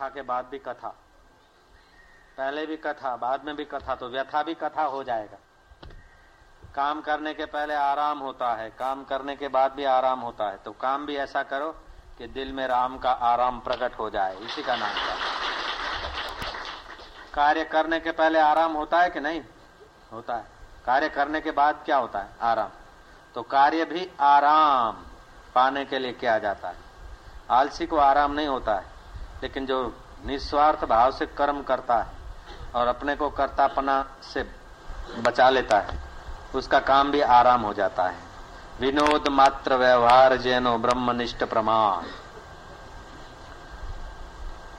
कथा के बाद भी कथा। पहले भी कथा, बाद में भी कथा तो व्यथा भी कथा हो जाएगा। काम करने के पहले आराम होता है, काम करने के बाद भी आराम होता है। तो काम भी ऐसा करो कि दिल में राम का आराम प्रकट हो जाए, इसी का नाम का कार्य करने के पहले आराम होता है कि नहीं? होता है। कार्य करने के बाद क्या होता है? आराम। तो कार्य भी आराम पाने के लिए किया जाता है। आलसी को आराम नहीं होता है। लेकिन जो निस्वार्थ भाव से कर्म करता है और अपने को कर्तापना से बचा लेता है, उसका काम भी आराम हो जाता है। विनोद मात्र व्यवहार जैनो ब्रह्मनिष्ठ प्रमाण।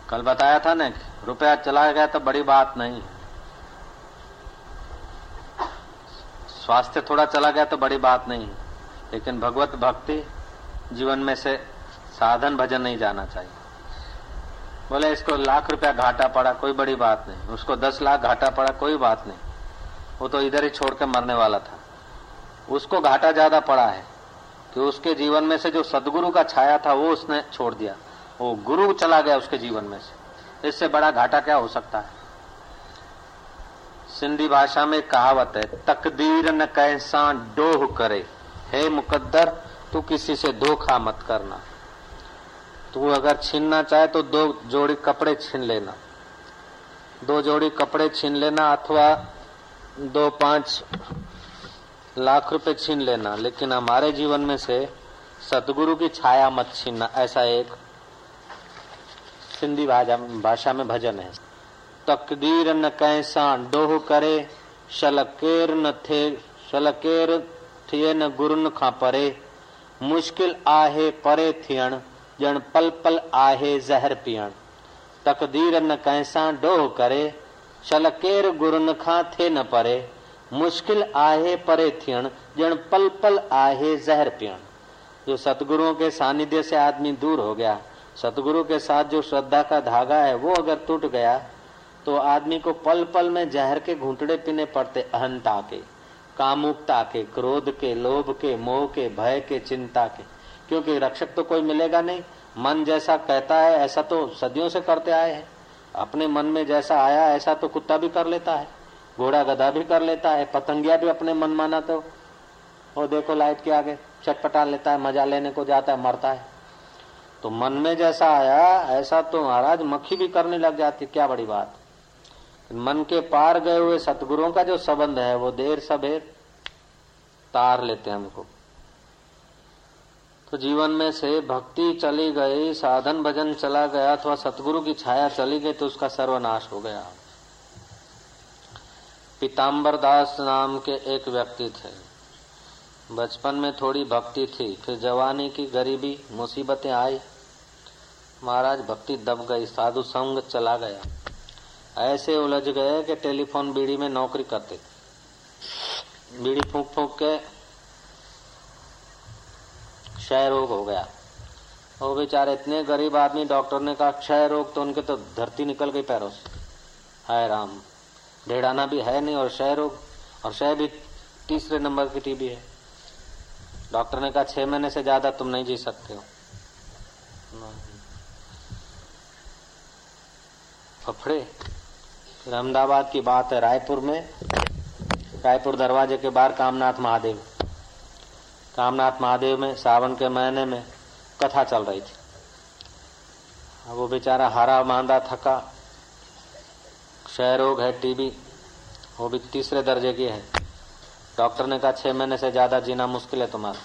कल बताया था ना रुपया चला गया तो बड़ी बात नहीं स्वास्थ्य थोड़ा चला गया तो बड़ी बात नहीं लेकिन भगवत भक्ति जीवन में से साधन भजन नहीं जाना चाहिए। बोले, इसको लाख रुपया घाटा पड़ा, कोई बड़ी बात नहीं। उसको दस लाख घाटा पड़ा, कोई बात नहीं। वो तो इधर ही छोड़ के मरने वाला था। उसको घाटा ज़्यादा पड़ा है कि उसके जीवन में से जो सदगुरु का छाया था, वो उसने छोड़ दिया। वो गुरु चला गया उसके जीवन में से। इससे बड़ा घाटा क्या हो सकता है? सिंधी भाषा में कहावत है, तकदीर न कैसा डोह करे। हे मुकद्दर, तू किसी से धोखा मत करना। तू अगर छीनना चाहे तो दो जोड़ी कपड़े छीन लेना। दो जोड़ी कपड़े छीन लेना अथवा दो पाँच लाख रुपए छीन लेना, लेकिन हमारे जीवन में से सदगुरु की छाया मत छीनना, ऐसा एक सिंधी भाषा में भजन है। तकदीर न कैसा डोह करे, शलकेर न थे, शलकेर थिए न गुरुन खा परे, मुश्किल आहे परे थियण। ॼण पल पल आहे ज़हर पीअण तकदीर न कैसा डोह करे, शल केर गुरुन खां थे न परे। मुश्किल आहे परे थियण, ॼण पल पल आहे ज़हर पीअण जो सतगुरुओं के सानिध्य से आदमी दूर हो गया, सतगुरु के साथ जो श्रद्धा का धागा है, वो अगर टूट गया तो आदमी को पल पल में जहर के घूंटड़े पीने पड़ते अहंता के, कामुकता के, क्रोध के, लोभ के, मोह के, भय के, चिंता के। क्योंकि रक्षक तो कोई मिलेगा नहीं। मन जैसा कहता है, ऐसा तो सदियों से करते आए हैं। अपने मन में जैसा आया, ऐसा तो कुत्ता भी कर लेता है, घोड़ा गधा भी कर लेता है, पतंगिया भी अपने मन माना तो। वो देखो लाइट के आगे, चटपटा लेता है, मज़ा लेने को जाता है, मरता है। तो मन में जैसा आया, ऐसा तो महाराज मक्खी भी करने लग जाती, क्या बड़ी बात। मन के पार गए हुए सतगुरुओं का जो संबंध है, वो देर सबेर तार लेते हैं हमको। तो जीवन में से भक्ति चली गई, साधन भजन चला गया, अथवा सतगुरु की छाया चली गई तो उसका सर्वनाश हो गया। पीताम्बर दास नाम के एक व्यक्ति थे। बचपन में थोड़ी भक्ति थी, फिर जवानी की गरीबी, मुसीबतें आई। महाराज, भक्ति दब गई, साधु संग चला गया। ऐसे उलझ गए कि टेलीफोन बीड़ी में नौकरी करते। बीड़ी फूक फूक के क्षय रोग हो गया। वो बेचारे इतने गरीब आदमी डॉक्टर ने कहा, क्षय रोग तो उनके तो धरती निकल गई पैरों से। हाय राम ढेड़ाना भी है नहीं और क्षय रोग, और क्षय भी तीसरे नंबर की टीबी है। डॉक्टर ने कहा, छह महीने से ज़्यादा तुम नहीं जी सकते हो। फफड़े, फिर अहमदाबाद की बात है रायपुर में। रायपुर दरवाजे के बाहर कामनाथ महादेव। कामनाथ महादेव में, सावन के महीने में कथा चल रही थी। वो बेचारा हरा मांदा थका क्षय रोग है टीबी, वो भी तीसरे दर्जे की है। डॉक्टर ने कहा, छह महीने से ज़्यादा जीना मुश्किल है तुम्हारा।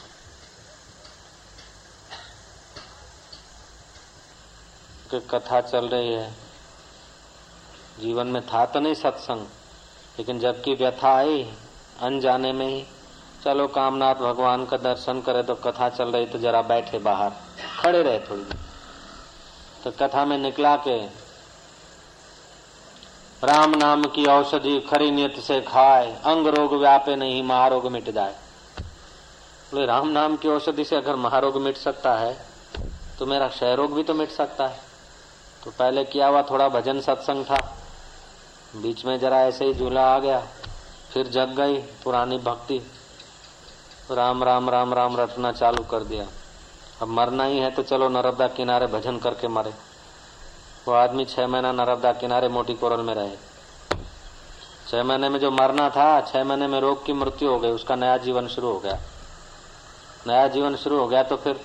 कि कथा चल रही है। जीवन में था तो नहीं सत्संग, लेकिन जबकि व्यथा आई अनजाने में ही चलो कामनाथ भगवान का दर्शन करे तो कथा चल रही तो जरा बैठे बाहर। खड़े रहे थोड़ी तो कथा में निकला के राम नाम की औषधि खरी नियत से खाए, अंग रोग व्यापे नहीं, महारोग मिट जाए। बोले, राम नाम की औषधि से अगर महारोग मिट सकता है तो मेरा क्षय रोग भी तो मिट सकता है। तो पहले किया हुआ थोड़ा भजन सत्संग था। बीच में जरा ऐसे ही झूला आ गया, फिर जग गई पुरानी भक्ति। राम राम राम राम रटना चालू कर दिया। अब मरना ही है तो चलो नर्मदा किनारे भजन करके मरे। वो आदमी छह महीना नर्मदा किनारे मोटी कोरल में रहे। छह महीने में जो मरना था, छह महीने में रोग की मृत्यु हो गई, उसका नया जीवन शुरू हो गया। नया जीवन शुरू हो गया तो फिर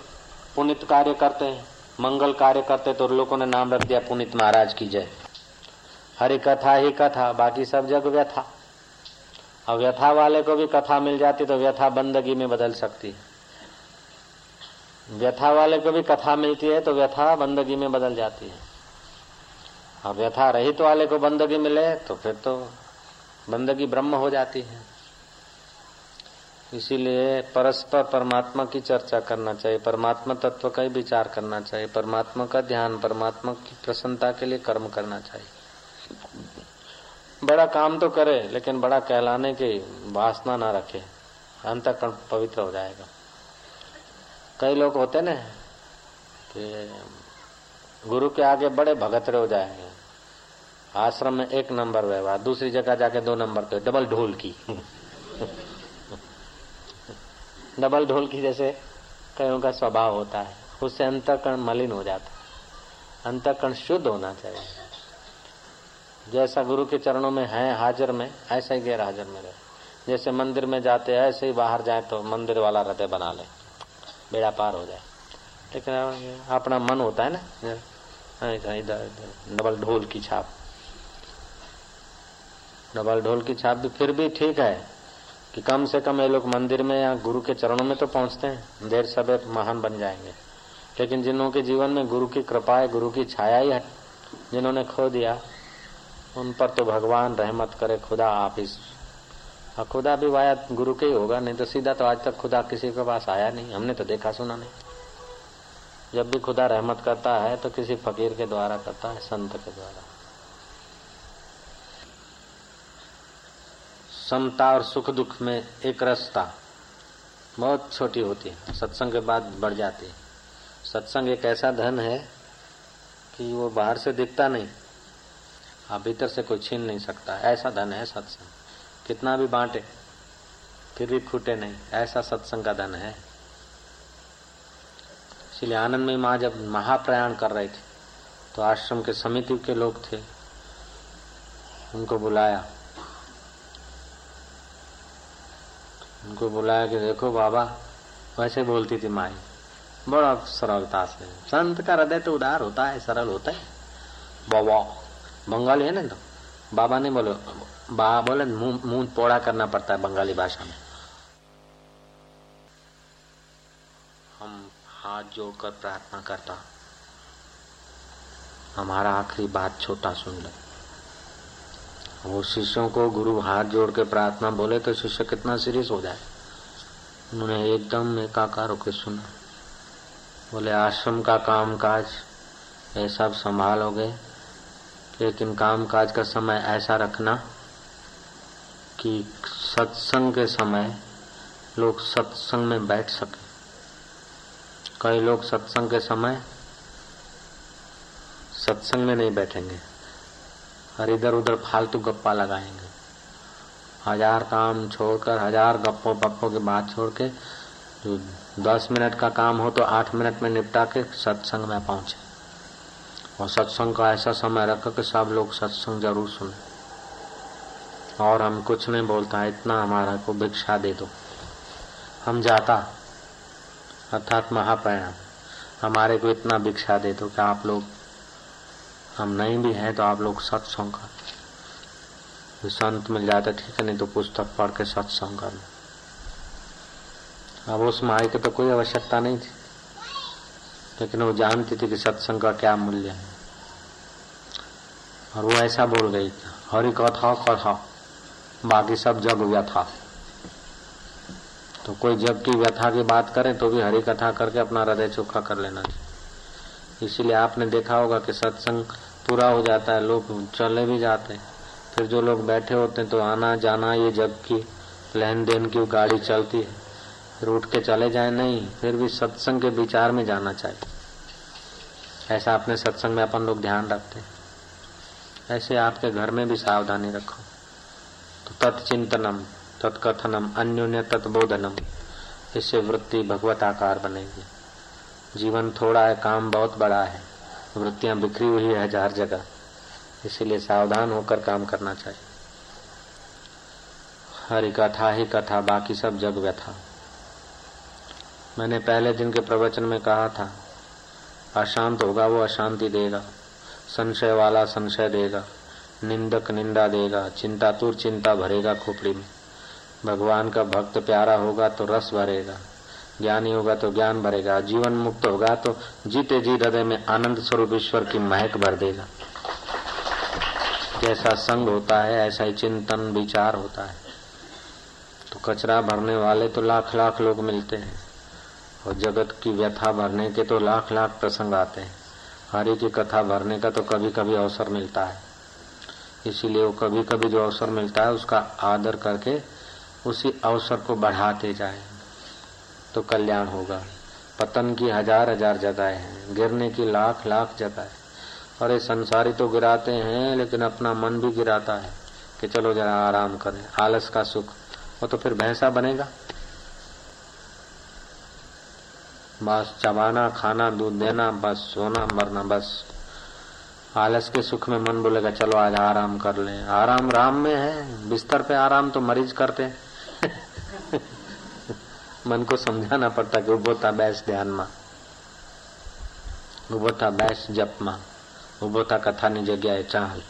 पुनित कार्य करते हैं, मंगल कार्य करते तो लोगों ने नाम रख दिया, पुनित महाराज की जय। हरि कथा ही कथा, बाकी सब जग व्यथा। अब व्यथा वाले को भी कथा मिल जाती तो व्यथा बंदगी में बदल सकती है। व्यथा वाले को भी कथा मिलती है तो व्यथा बंदगी में बदल जाती है। अब व्यथा रहित वाले को बंदगी मिले तो फिर तो बंदगी ब्रह्म हो जाती है। इसीलिए परस्पर परमात्मा की चर्चा करना चाहिए, परमात्मा तत्व का ही विचार करना चाहिए, परमात्मा का ध्यान, परमात्मा की प्रसन्नता के लिए कर्म करना चाहिए। बड़ा काम तो करे, लेकिन बड़ा कहलाने की वासना ना रखे। अंतकरण पवित्र हो जाएगा। कई लोग होते ना, कि गुरु के आगे बड़े भगतरे हो जाएँगे। आश्रम में एक नंबर व्यवहार, दूसरी जगह जाके दो नंबर पे डबल ढोल की। डबल ढोल की जैसे कईयों का स्वभाव होता है, उससे अंतकरण मलिन हो जाता है। अंतकरण शुद्ध होना चाहिए। जैसा गुरु के चरणों में है, हाजिर में, ऐसा ही गैर हाजिर में रहे। जैसे मंदिर में जाते हैं ऐसे ही बाहर जाए तो मंदिर वाला हृदय बना ले। बेड़ा पार हो जाए। लेकिन अपना मन होता है ना इधर इधर डबल ढोल की छाप। डबल ढोल की छाप भी फिर भी ठीक है कि कम से कम ये लोग मंदिर में या गुरु के चरणों में तो पहुँचते हैं, देर सवेर महान बन जाएँगे। लेकिन जिन्हों के जीवन में गुरु की कृपा है, गुरु की छाया ही है, जिन्होंने खो दिया उन पर तो भगवान रहमत करे, खुदा आप इस और खुदा भी वाया गुरु के ही होगा, नहीं तो सीधा तो आज तक खुदा किसी के पास आया नहीं, हमने तो देखा सुना नहीं। जब भी खुदा रहमत करता है तो किसी फकीर के द्वारा करता है, संत के द्वारा। समता और सुख दुख में एक रस्ता बहुत छोटी होती है, सत्संग के बाद बढ़ जाती है। सत्संग एक ऐसा धन है कि वो बाहर से दिखता नहीं आप भीतर से कोई छीन नहीं सकता। ऐसा धन है सत्संग। कितना भी बांटे, फिर भी फूटे नहीं। ऐसा सत्संग का धन है। इसलिए आनंद में माँ जब महाप्रयाण कर रहे थे तो आश्रम के समिति के लोग थे। उनको बुलाया। उनको बुलाया कि देखो बाबा, वैसे बोलती थी माई। बड़ा सरलता से, संत का हृदय तो उदार होता है, सरल होता है। बाबा बंगाली है ना तो बाबा ने बोलो, बा बोले मुँह पोड़ा करना पड़ता है बंगाली भाषा में। हम हाथ जोड़कर प्रार्थना करता हमारा आखिरी बात छोटा सुन ले। वो शिष्यों को गुरु हाथ जोड़ के प्रार्थना बोले तो शिष्य कितना सीरियस हो जाए। उन्होंने एकदम एकाकार होकर सुना। बोले, आश्रम का काम काज ये सब संभालोगे? लेकिन काम काज का समय ऐसा रखना कि सत्संग के समय लोग सत्संग में बैठ सके। कई लोग सत्संग के समय सत्संग में नहीं बैठेंगे और इधर उधर फालतू गप्पा लगाएँगे। हज़ार काम छोड़कर, हज़ार गप्पों पप्पों की बात छोड़ के जो दस मिनट का काम हो तो आठ मिनट में निपटा के सत्संग में पहुँचे। और सत्संग का ऐसा समय रखा कि सब लोग सत्संग ज़रूर सुने। और हम कुछ नहीं बोलता, इतना हमारा को भिक्षा दे दो। हम जाता, अर्थात महाप्रयाण। हमारे को इतना भिक्षा दे दो कि आप लोग, हम नहीं भी हैं तो आप लोग सत्संग कर। संत मिल जाता, ठीक है, नहीं तो पुस्तक पढ़ के सत्संग कर अब उस माई की तो कोई आवश्यकता नहीं थी। लेकिन वो जानती थी कि सत्संग का क्या मूल्य है। और वो ऐसा बोल गई हरि कथा कथा। बाकी सब जग व्यथा। तो कोई जग की व्यथा की बात करे तो भी हरि कथा करके अपना हृदय चोखा कर लेना चाहिए। इसीलिए आपने देखा होगा कि सत्संग पूरा हो जाता है, लोग चले भी जाते हैं। फिर जो लोग बैठे होते हैं तो आना जाना ये जग की लेन देन की गाड़ी चलती है। फिर उठ के चले जाए, नहीं, फिर भी सत्संग के विचार में जाना चाहिए। ऐसा अपने सत्संग में अपन लोग ध्यान रखते ऐसे आपके घर में भी सावधानी रखो। तो तत्चिंतनम, तत्कथनम, अन्योन्य तत्बोधनम, इससे वृत्ति भगवत आकार बनेगी। जीवन थोड़ा है, काम बहुत बड़ा है, वृत्तियाँ बिखरी हुई है हज़ार जगह, इसीलिए सावधान होकर काम करना चाहिए। हरि कथा ही कथा, बाकी सब जग व्यथा। मैंने पहले दिन के प्रवचन में कहा था अशांत होगा, वो अशांति देगा। संशय वाला संशय देगा, निंदक निंदा देगा, चिंतातुर चिंता भरेगा खोपड़ी में। भगवान का भक्त प्यारा होगा तो रस भरेगा, ज्ञानी होगा तो ज्ञान भरेगा, जीवन मुक्त होगा तो जीते जी हृदय में आनंद स्वरूप ईश्वर की महक भर देगा। जैसा संग होता है, ऐसा ही चिंतन विचार होता है। तो कचरा भरने वाले तो लाख लाख लोग मिलते हैं। और जगत की व्यथा भरने के तो लाख लाख प्रसंग आते हैं। हरि की कथा भरने का तो कभी कभी अवसर मिलता है। इसीलिए वो कभी कभी जो अवसर मिलता है, उसका आदर करके उसी अवसर को बढ़ाते जाए। तो कल्याण होगा। पतन की हज़ार हज़ार जगह है, गिरने की लाख लाख जगह। है ये संसारी तो गिराते हैं, लेकिन अपना मन भी गिराता है कि चलो जरा आराम करें, आलस का सुख। वो तो फिर भैंसा बनेगा। बस चबाना खाना दूध देना बस सोना मरना बस आलस के सुख में मन बोलेगा चलो आज आराम कर ले आराम राम में है बिस्तर पे आराम तो मरीज करते हैं मन को समझाना पड़ता कि उभो था बैस ध्यान में उभो था बैस जप में उभो था कथा ની જગ્યાએ ચાલ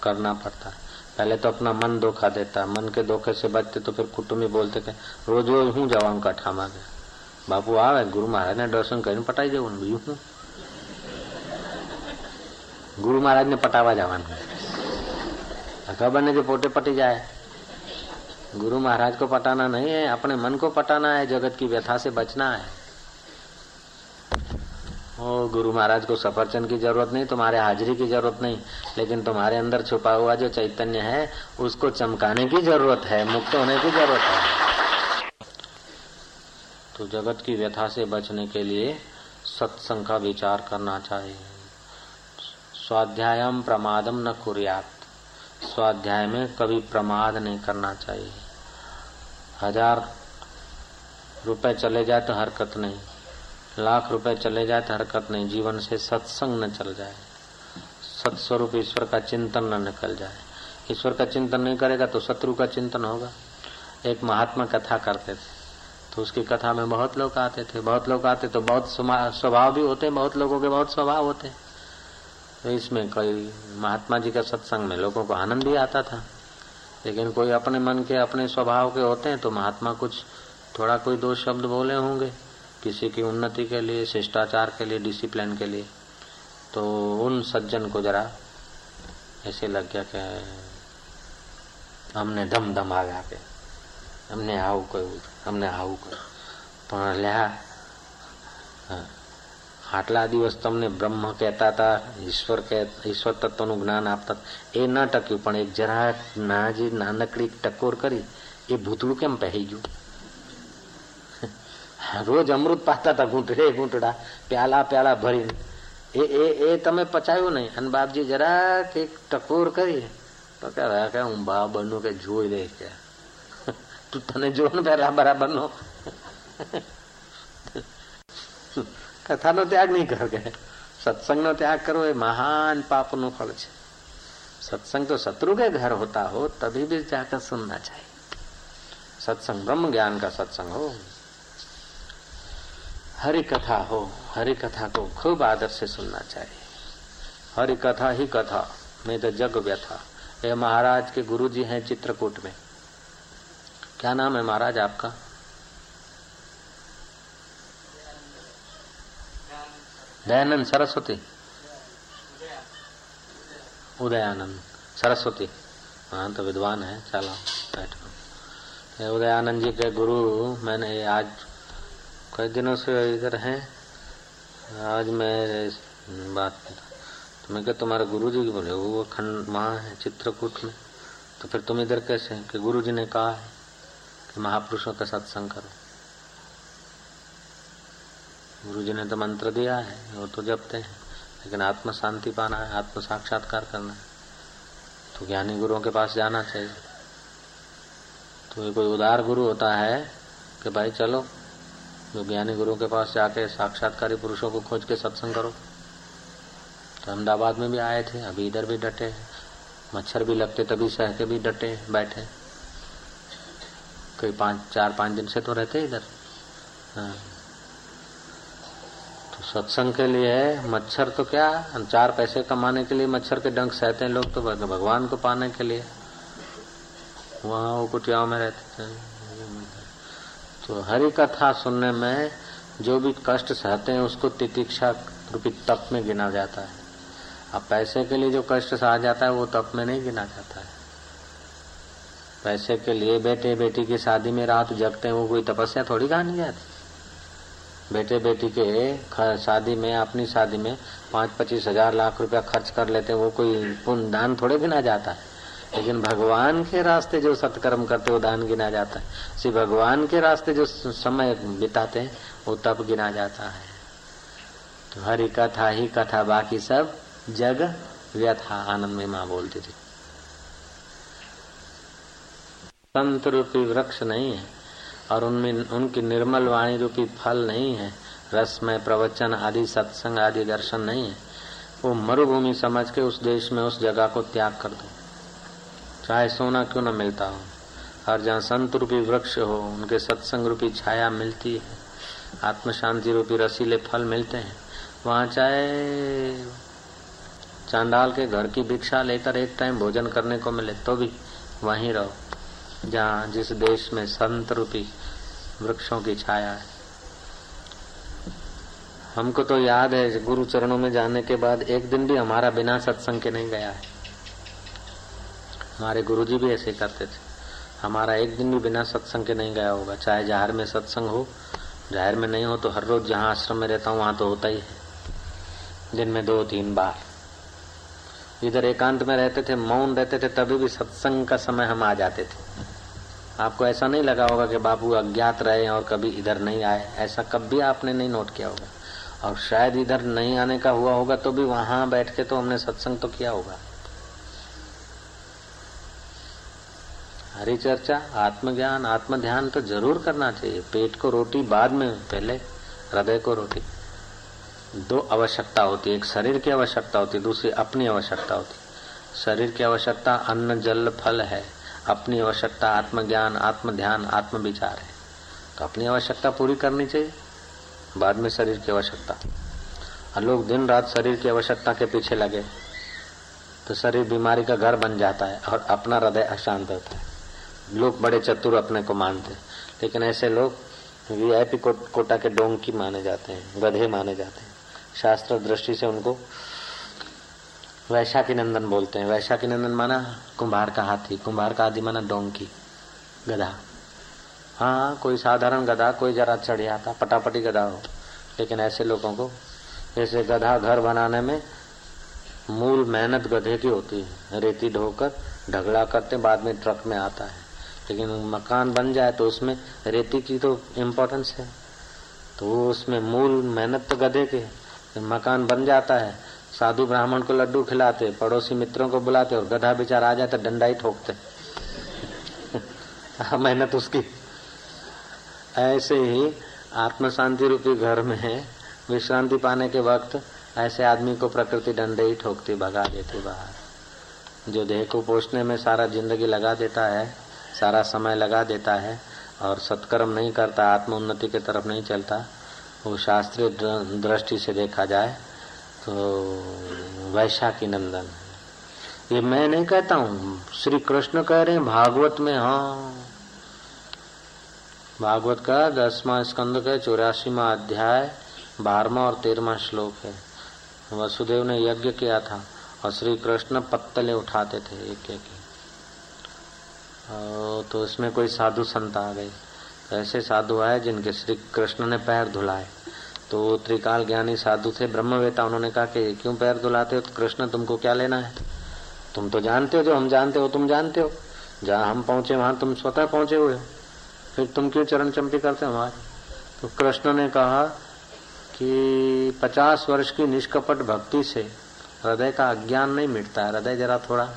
करना पड़ता है पहले तो अपना मन धोखा देता मन के धोखे से बचते तो फिर कुटुंबी बोलते કે રોજ રોજ હું જવાનું કઠામાં ગયા બાપુ આવે ગુરુ મહારાજને દર્શન કરીને પટાઈ જવાનું બીજું શું ગુરુ મહારાજને પટાવા જવાનું ખબર ને જો પોતે પટી જાય गुरु महाराज को पटाना नहीं है अपने मन को पटाना है जगत की व्यथा से बचना है ओ गुरु महाराज को सफरचंद की जरूरत नहीं तुम्हारे हाजिरी की जरूरत नहीं लेकिन तुम्हारे अंदर छुपा हुआ जो चैतन्य है उसको चमकाने की जरूरत है मुक्त होने की जरूरत है तो जगत की व्यथा से बचने के लिए सत्संग का विचार करना चाहिए। स्वाध्यायम प्रमादम न कुरियात। स्वाध्याय में कभी प्रमाद नहीं करना चाहिए। हज़ार रुपए चले जाए तो हरकत नहीं। लाख रुपए चले जाए तो हरकत नहीं। जीवन से सत्संग न चल जाए। सत्स्वरूप ईश्वर का चिंतन न निकल जाए। ईश्वर का चिंतन नहीं करेगा तो शत्रु का चिंतन होगा। एक महात्मा कथा करते थे। तो उसकी कथा में बहुत लोग आते थे, बहुत लोग आते तो बहुत स्वभाव भी होते, बहुत लोगों के बहुत स्वभाव होते। तो इसमें कोई महात्मा जी का सत्संग में लोगों को आनंद भी आता था। लेकिन कोई अपने मन के, अपने स्वभाव के होते हैं तो महात्मा कुछ थोड़ा कोई दो शब्द बोले होंगे, किसी की उन्नति के लिए, शिष्टाचार के लिए डिसिप्लिन के लिए। तो उन सज्जन को जरा ऐसे लग गया कि हमने दम दम आ गया અમને આવું કહ્યું અમને આવું કહ્યું પણ લ્યા આટલા દિવસ તમને બ્રહ્મ કહેતા હતા ઈશ્વર કે ઈશ્વર તત્વનું જ્ઞાન આપતા એ ન ટક્યું, પણ એક જરા ના જે નાનકડી ટકોર કરી, એ ભૂતળું કેમ પહેરી ગયું? રોજ અમૃત પાતા હતા ઘૂંટડે ઘૂંટડા, પ્યાલા પ્યાલા ભરીને. એ એ એ તમે પચાવ્યું નહીં, અને બાપજી જરાક એક ટકોર કરી, તો કે હું બા બનુ કે જોઈ લે કે. તું તને જો ને પેલા બરાબર નો કથાનો ત્યાગ નહીં કરો કે સત્સંગનો ત્યાગ કરવો એ મહાન પાપનું ફળ છે सत्संग तो शत्रु के घर होता हो तभी भी जाकर सुनना चाहिए सत्संग ब्रह्म ज्ञान का सत्संग हो हरि कथा हो हरि कथा को खूब आदर से सुनना चाहिए हरि कथा ही कथा में तो जग व्यथा ये महाराज के गुरु जी हैं चित्रकूट में क्या नाम है महाराज आपका? दयानंद सरस्वती। उदयानंद सरस्वती। हाँ तो विद्वान है, चलो, बैठो। उदयानंद जी के गुरु, मैंने आज कई दिनों से इधर हैं। आज मैं बात तो मैं क्या तुम्हारे गुरु जी की बोले, वो खंड वहाँ है चित्रकूट में। तो फिर तुम इधर कैसे कि गुरु जी ने कहा है कि महापुरुषों का सत्संग करो। गुरु जी ने तो मंत्र दिया है, वो तो जपते हैं, लेकिन आत्म शांति पाना है आत्म साक्षात्कार करना है। तो ज्ञानी गुरुओं के पास जाना चाहिए। तो ये कोई उदार गुरु होता है कि भाई चलो, जो ज्ञानी गुरु के पास जाके साक्षात्कारी पुरुषों को खोज के सत्संग करो। तो अहमदाबाद में भी आए थे, अभी इधर भी डटे मच्छर भी लगते तभी सह के भी डटे बैठे कोई पाँच, चार, पाँच दिन से तो रहते इधर। हाँ। तो सत्संग के लिए है, मच्छर तो क्या? हम चार पैसे कमाने के लिए मच्छर के डंक सहते हैं लोग तो भगवान को पाने के लिए। वहाँ वो कुटियाओं में रहते थे। तो हरि कथा सुनने में जो भी कष्ट सहते हैं, उसको तितिक्षा रूपी तप में गिना जाता है। अब पैसे के लिए जो कष्ट सहा जाता है, वो तप में नहीं गिना जाता है। पैसे के लिए बेटे, बेटी की शादी में रात जगते हैं, वो कोई तपस्या थोड़ी कहानी जाती बेटे, बेटी के शादी में, अपनी शादी में पाँच पच्चीस हज़ार लाख रुपया खर्च कर लेते हैं, वो कोई पुण्य दान थोड़े गिना जाता है। लेकिन भगवान के रास्ते जो सत्कर्म करते वो दान गिना जाता है। श्री भगवान के रास्ते जो समय बिताते हैं, वो तप गिना जाता है। तो हरि कथा, ही कथा, बाकी सब जग व्यथा, आनंद में माँ बोलती थी। संत रूपी वृक्ष नहीं है, और उनमें, उनकी निर्मल वाणी रूपी फल नहीं है रसमय प्रवचन आदि, सत्संग आदि दर्शन नहीं है। वो मरुभूमि समझ के उस देश में, उस जगह को त्याग कर दो। चाहे सोना क्यों न मिलता हो, और जहाँ संत रूपी वृक्ष हो, उनके सत्संग रूपी छाया मिलती है आत्म शांति रूपी रसीले फल मिलते हैं। वहाँ चाहे चांडाल के घर की भिक्षा लेकर एक टाइम भोजन करने को मिले तो भी वहीं रहो। जहाँ जिस देश में संत रूपी वृक्षों की छाया है। हमको तो याद है, गुरु चरणों में जाने के बाद एक दिन भी हमारा बिना सत्संग के नहीं गया है। हमारे गुरुजी भी ऐसे करते थे। हमारा एक दिन भी बिना सत्संग के नहीं गया होगा। चाहे ज़ाहिर में सत्संग हो, ज़ाहिर में नहीं हो तो हर रोज जहाँ आश्रम में रहता हूँ, वहाँ तो होता ही है। दिन में दो तीन बार। इधर एकांत में रहते थे, मौन रहते थे, तभी भी सत्संग का समय हम आ जाते थे। आपको ऐसा नहीं लगा होगा कि बाबू अज्ञात रहे और कभी इधर नहीं आए। ऐसा कभी आपने नहीं नोट किया होगा। और शायद इधर नहीं आने का हुआ होगा तो भी वहाँ बैठ के तो हमने सत्संग तो किया होगा। हरी चर्चा आत्मज्ञान आत्म ध्यान तो ज़रूर करना चाहिए। पेट को रोटी बाद में, पहले हृदय को रोटी। दो आवश्यकता होती है। एक शरीर की आवश्यकता होती है, दूसरी अपनी आवश्यकता होती शरीर की आवश्यकता अन्न, जल, फल है। अपनी आवश्यकता, आत्मज्ञान आत्म ध्यान आत्म विचार है। तो अपनी आवश्यकता पूरी करनी चाहिए, बाद में शरीर की आवश्यकता। और लोग दिन रात शरीर की आवश्यकता के पीछे लगे तो शरीर बीमारी का घर बन जाता है और अपना हृदय अशांत होता है। लोग बड़े चतुर अपने को मानते हैं, लेकिन ऐसे लोग वीआईपी कोटा के डोंकी माने जाते हैं, गधे माने जाते हैं। शास्त्र दृष्टि से उनको वैशाखी नंदन बोलते हैं। वैशाखी नंदन माना कुंभार का हाथी, कुंभार का हाथी माना डोंकी, गधा। हाँ कोई साधारण गधा, कोई जरा चढ़िया था, पटापटी गधा हो। लेकिन ऐसे लोगों को, जैसे गधा घर बनाने में मूल मेहनत गधे की होती है। रेती ढोकर ढगड़ा करते, बाद में ट्रक में आता है। लेकिन मकान बन जाए तो उसमें रेती की तो इम्पोर्टेंस है। तो उसमें मूल मेहनत तो गधे के मकान बन जाता है साधु ब्राह्मण को लड्डू खिलाते, पड़ोसी मित्रों को बुलाते और गधा बेचारा आ जाता डंडा ही ठोकते। मेहनत उसकी। ऐसे ही आत्म शांति रूपी घर में विश्रांति पाने के वक्त ऐसे आदमी को प्रकृति डंडे ही ठोकती, भगा देती बाहर। जो देह को पोषने में सारा ज़िंदगी लगा देता है, सारा समय लगा देता है और सत्कर्म नहीं करता आत्म उन्नति की तरफ़ नहीं चलता, वो शास्त्रीय दृष्टि से देखा जाए तो वैशाखी नंदन। ये मैं नहीं कहता हूँ, श्री कृष्ण कह रहे हैं, भागवत में हाँ। भागवत का दसवा स्कंद का चौरासीवा अध्याय, बारहवा और तेरहवा श्लोक है। वसुदेव ने यज्ञ किया था और श्री कृष्ण पत्तले उठाते थे एक एक। तो उसमें कोई साधु संत आ गए। ऐसे साधु आए जिनके श्री कृष्ण ने पैर धुलाए। तो त्रिकाल ज्ञानी साधु थे, ब्रह्मवेता, उन्होंने कहा कि क्यों पैर धुलाते हो? तो कृष्ण, तुमको क्या लेना है? तुम तो जानते हो, जो हम जानते हो, तुम जानते हो। जहाँ हम पहुँचे, वहाँ तुम स्वतः पहुँचे हुए हो। फिर तुम क्यों चरण चंपी करते हो हमारे? तो कृष्ण ने कहा कि पचास वर्ष की निष्कपट भक्ति से हृदय का अज्ञान नहीं मिटता है। हृदय जरा थोड़ा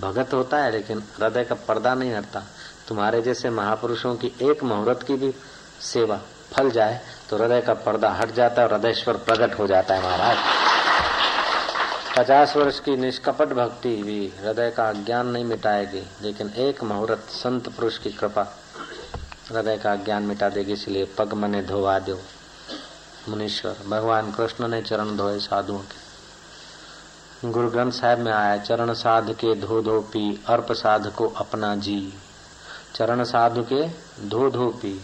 भगत होता है, लेकिन हृदय का पर्दा नहीं हटता। तुम्हारे जैसे महापुरुषों की एक मुहूर्त की भी सेवा फल जाए तो हृदय का पर्दा हट जाता है और हृदयश्वर प्रकट हो जाता है महाराज। पचास वर्ष की निष्कपट भक्ति भी हृदय का ज्ञान नहीं मिटाएगी, लेकिन एक मुहूर्त संत पुरुष की कृपा हृदय का ज्ञान मिटा देगी, इसलिए पग मने धोवा दो। मुनीश्वर, भगवान कृष्ण ने चरण धोए साधुओं के। गुरु ग्रंथ साहब में आया, चरण साध के धो धो पी, अर्प साध को अपना जी। चरण साधु के धो धो पी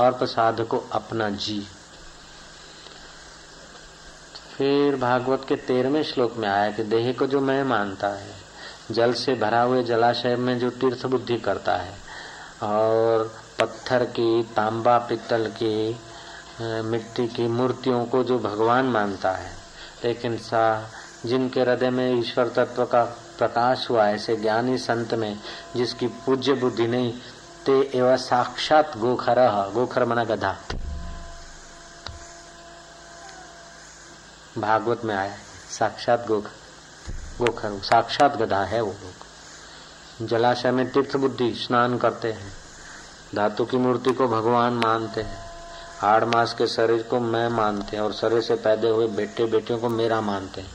अर्प साध को अपना जी। फिर भागवत के तेरहवें श्लोक में आया कि देह को जो मैं मानता है, जल से भरा हुए जलाशय में जो तीर्थ बुद्धि करता है, और पत्थर की, तांबा, पित्तल की मिट्टी की मूर्तियों को जो भगवान मानता है, लेकिन सा, जिनके हृदय में ईश्वर तत्व का प्रकाश हुआ, ऐसे ज्ञानी संत में जिसकी पूज्य बुद्धि नहीं ते एवं साक्षात गोखर गोखर मना गधा भागवत में आया, साक्षात गोखर गोखर, साक्षात गधा है वो लोग। जलाशय में तीर्थ बुद्धि स्नान करते हैं, धातु की मूर्ति को भगवान मानते हैं आठ मास के शरीर को मैं मानते हैं और शरीर से पैदा हुए बेटे बेटियों को मेरा मानते हैं।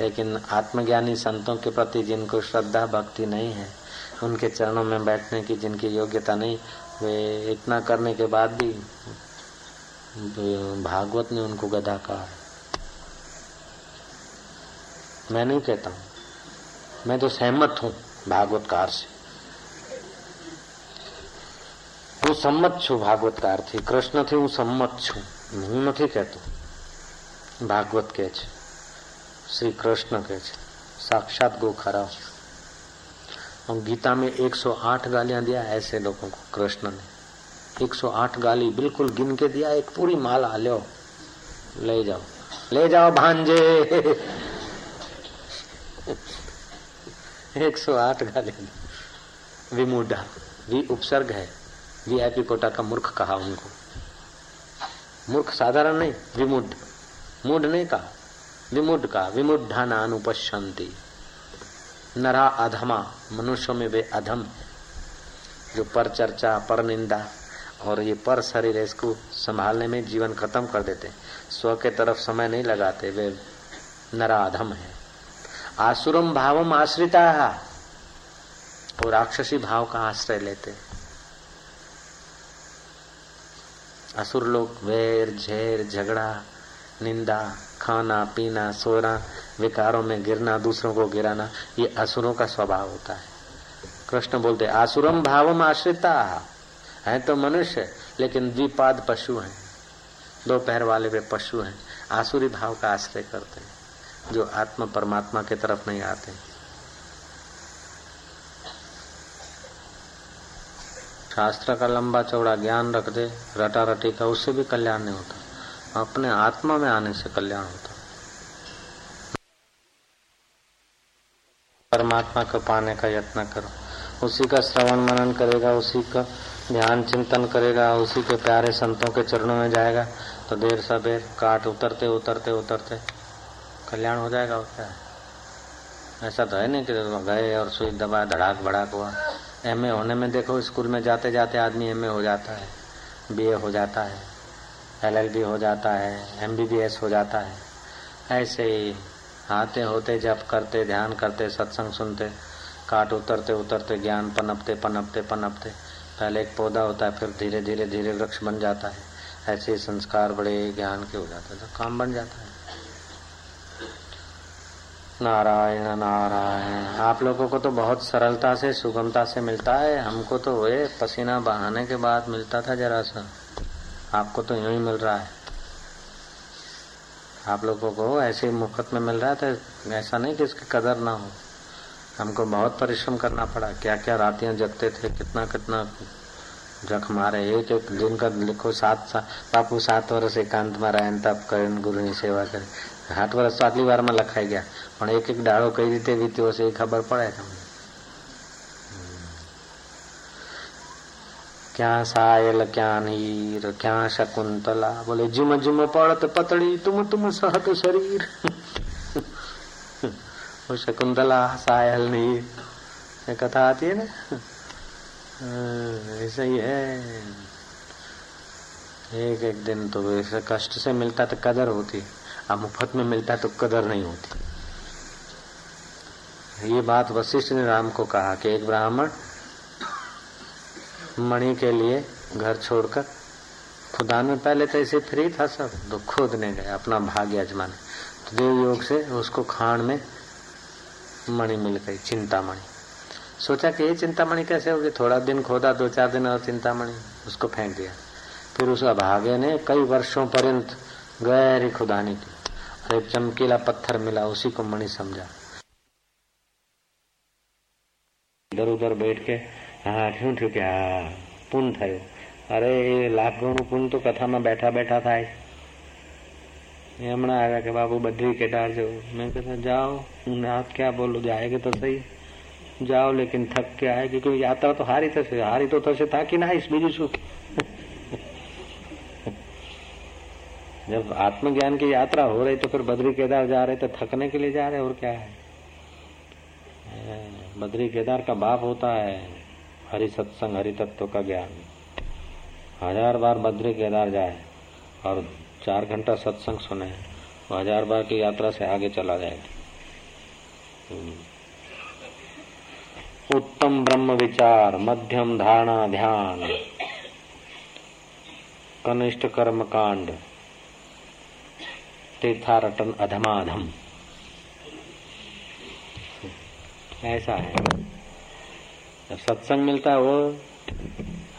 लेकिन आत्मज्ञानी संतों के प्रति जिनको श्रद्धा, भक्ति नहीं है उनके चरणों में बैठने की जिनकी योग्यता नहीं वे इतना करने के बाद भी भागवत ने उनको गधा कहा है मैं नहीं कहता हूं मैं तो सहमत हूं भागवतकार से હું સંમત છું ભાગવતકારથી કૃષ્ણથી હું સંમત છું હું નથી કહેતો ભાગવત કે છે श्री कृष्ण के साक्षात गो खरा और गीता में 108 गालियाँ दिया ऐसे लोगों को, कृष्ण ने। 108 गाली बिल्कुल गिन के दिया, एक पूरी माला लो ले जाओ। ले जाओ भांजे। एक सौ आठ गाली विमूढ़ा वी उपसर्ग है। वी आई कोटा का मूर्ख कहा उनको। मूर्ख साधारण नहीं, विमुढ़। मूड नहीं कहा। विमुड का विमुढ़ा नानुपशांति नरा अधमा, मनुष्यों में वे अधम। जो पर चर्चा, पर निंदा, और ये पर शरीर इसको संभालने में जीवन खत्म कर देते स्व के तरफ़ समय नहीं लगाते, वे नरा अधम है। आसुरम भावम आश्रिता, वो राक्षसी भाव का आश्रय लेते असुर लोग, वैर, झेर, झगड़ा निंदा, खाना, पीना, सोना, विकारों में गिरना, दूसरों को गिराना, ये असुरों का स्वभाव होता है। कृष्ण बोलते आसुरम भावम आश्रिता है तो मनुष्य, लेकिन द्विपाद पशु हैं। दो पैर वाले वे पशु हैं। आसुरी भाव का आश्रय करते हैं, जो आत्मा परमात्मा के तरफ़ नहीं आते। शास्त्र का लंबा चौड़ा ज्ञान रख दे रटा रटी का, उससे भी कल्याण नहीं होता। अपने आत्मा में आने से कल्याण होता परमात्मा को पाने का यत्न करो। उसी का श्रवण मनन करेगा, उसी का ध्यान चिंतन करेगा, उसी के प्यारे संतों के चरणों में जाएगा तो देर सबेर काट उतरते उतरते उतरते कल्याण हो जाएगा क्या ऐसा तो है नहीं कि गए और सुई दबा, धड़ाक, भड़ाक हुआ। एमए होने में देखो, स्कूल में जाते जाते आदमी एमए हो जाता है बी हो जाता है। एलएलबी हो जाता है, एमबीबीएस हो जाता है। ऐसे ही आते होते जब करते, ध्यान करते, सत्संग सुनते, काट उतरते उतरते, ज्ञान पनपते पनपते पनपते। पहले एक पौधा होता है, फिर धीरे धीरे धीरे वृक्ष बन जाता है। ऐसे संस्कार बड़े ज्ञान के हो जाते हैं तो काम बन जाता है। नारायण नारायण, आप लोगों को तो बहुत सरलता से, सुगमता से मिलता है। हमको तो वे पसीना बहाने के बाद मिलता था जरा सा। आपको तो यूं ही मिल रहा है आप लोगों को ऐसे मुफ्त में मिल रहा था ऐसा नहीं कि इसकी कदर ना हो हमको बहुत परिश्रम करना पड़ा क्या क्या रातियां जगते थे कितना कितना जख मारे एक एक दिन का लिखो सात सा, बापू सात वर्ष एकांत में रहे तब करें गुरु की सेवा करे આઠ વર્ષ તો આટલી વારમાં લખાઈ ગયા પણ એક એક ડાળો કઈ રીતે વીત્યો હશે એ ખબર પડે તમને क्या सायल, क्या नीर, क्या शकुंतला? बोले, जुम जुम पड़त पतड़ी तुम तुम सहत शरीर। वो शकुंतला, सायल, नीर कथा आती है ना? हाँ, ऐसा ही है। एक एक दिन तो ऐसे कष्ट से मिलता तो कदर होती। अब मुफ़्त में मिलता तो कदर नहीं होती। ये बात वशिष्ठ ने राम को कहा कि एक ब्राह्मण मणि के लिए घर छोड़कर। खुदान में पहले तो ऐसे फ्री था सब तो खोदने गए अपना भाग्य अजमाने। तो देव योग से उसको खान में मणि मिल गई चिंतामणि सोचा कि ये चिंतामणि कैसे होगी? थोड़ा दिन खोदा, दो चार दिन और चिंतामणि उसको फेंक दिया। फिर उस अभागे ने कई वर्षों पर्यंत गहरी खुदानी की। और एक चमकीला पत्थर मिला, उसी को मणि समझा। इधर उधर बैठ के શું થયું કે હા પૂન થયું અરે એ લાભગણું પૂન તો કથામાં બેઠા બેઠા થાય એ હમણાં આવ્યા કે બાબુ બદ્રી કેદાર જવું મેં કહેતા જાઓ ને આપ ક્યાં બોલું જાયગે તો સહી જાઓ લેકિન થક કે આવે કે યાત્રા તો હારી થશે હારી તો થશે થાકી ના આવીશ બીજું શું जब आत्मज्ञान की यात्रा हो रही तो फिर बद्री केदार जा रहे तो थकने के लिए जा रहे और क्या है बद्री केदार का बाप होता है हरि सत्संग, हरि तत्व का ज्ञान। हज़ार बार बद्री केदार जाए और चार घंटा सत्संग सुने तो हज़ार बार की यात्रा से आगे चला हम्म। उत्तम ब्रह्म विचार, मध्यम धारणा ध्यान, कनिष्ठ कर्म कांड, तीर्थारटन अधमाधम। ऐसा है। जब सत्संग मिलता है वो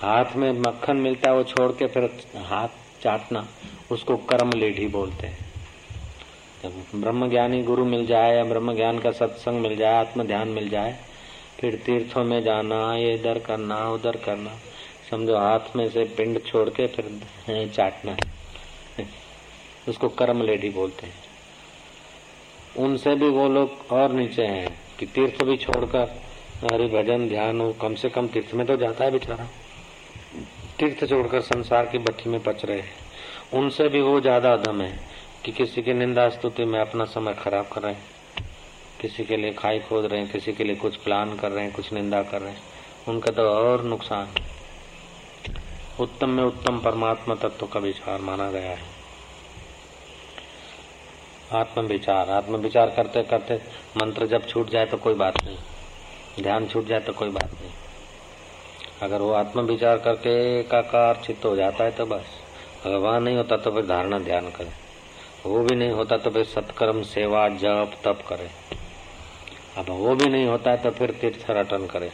हाथ में मक्खन मिलता है, वो छोड़ के फिर हाथ चाटना, उसको कर्म लेढ़ी बोलते हैं। जब ब्रह्म ज्ञानी गुरु मिल जाए या ब्रह्म ज्ञान का सत्संग मिल जाए आत्म ध्यान मिल जाए, फिर तीर्थों में जाना, ये इधर करना, उधर करना, समझो हाथ में से पिंड छोड़ के फिर चाटना। उसको कर्म लेडी बोलते हैं। उनसे भी वो लोग और नीचे हैं कि तीर्थ भी छोड़कर हरि भजन, ध्यान हो कम से कम तीर्थ में तो जाता है बेचारा। तीर्थ छोड़कर संसार की भट्टी में पच रहे हैं। उनसे भी वो ज़्यादा अदम है कि किसी की निंदा स्तुति में अपना समय खराब कर रहे हैं। किसी के लिए खाई खोद रहे हैं, किसी के लिए कुछ प्लान कर रहे हैं, कुछ निंदा कर रहे हैं। उनका तो और नुकसान। उत्तम में उत्तम परमात्मा तत्व का विचार माना गया है। आत्म विचार आत्म विचार करते करते मंत्र जब छूट जाए तो कोई बात नहीं। ध्यान छूट जाए तो कोई बात नहीं। अगर वो आत्म विचार करके एकाकार चित्त हो जाता है तो बस। अगर वहाँ नहीं होता तो फिर धारणा ध्यान करे। वो भी नहीं होता तो फिर सत्कर्म, सेवा, जप, तप करे। अब वो भी नहीं होता है तो फिर तीर्थ रटन करे।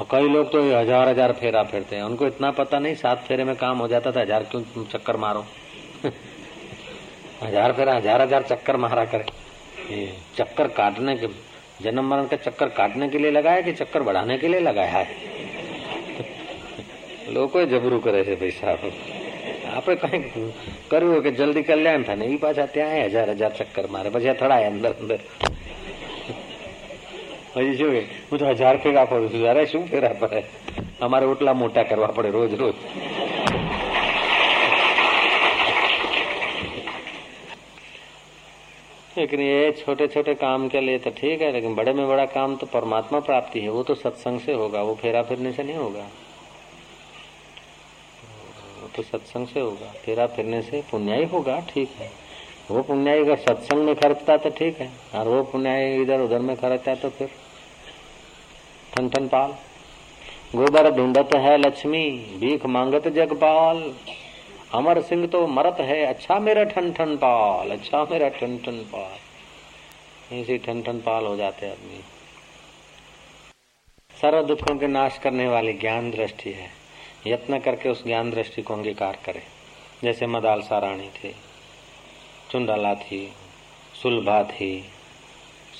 और कई लोग तो हज़ार हज़ार फेरा फेरते हैं। उनको इतना पता नहीं, सात फेरे में काम हो जाता था, हज़ार क्यों चक्कर मारो? हज़ार फेरा हज़ार हज़ार चक्कर मारा करे। चक्कर काटने के जन्म मरण का चक्कर काटने के लिए लगाया कि चक्कर बढ़ाने के लिए लगाया है લોકો જબરું કરે છે પૈસા આપણે કઈ કર્યું કે જલ્દી કલ્યાણ થાય ને એ પાછા ત્યાં હજાર હજાર ચક્કર મારે પછી અથડાય અંદર અંદર હજી શું હું તો હજાર ફેરા ફરું છું અરે શું ફેરા પડે અમારે ઓટલા મોટા કરવા પડે રોજ રોજ लेकिन ये छोटे छोटे काम के लिए तो ठीक है, लेकिन बड़े में बड़ा काम तो परमात्मा प्राप्ति है, वो तो सत्संग से होगा, वो फेरा फिरने से नहीं होगा। वो तो सत्संग से होगा फेरा फिरने से पुण्याई होगा, ठीक है। वो पुण्याई अगर सत्संग में खर्चता तो ठीक है, और वो पुण्याई इधर उधर में खर्चता तो फिर ठन ठन पाल। गोबर ढूंढत है लक्ष्मी, भीख मांगत जगपाल। अमर सिंह तो मरत है अच्छा मेरा ठन ठन पाल अच्छा मेरा ठन ठन पाल। ऐसे ठन ठन पाल हो जाते आदमी। सर्व दुखों के नाश करने वाली ज्ञान दृष्टि है। यत्न करके उस ज्ञान दृष्टि को अंगीकार करे। जैसे मदालसा रानी थी, चुंडाला थी, सुलभा थी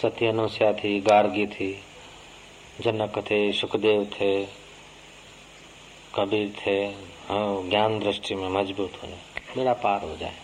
सत्यनुष्या थी, गार्गी थी, जनक थे, सुखदेव थे, कबीर थे ज्ञान दृष्टि में मज़बूत होने मेरा पार हो जाए।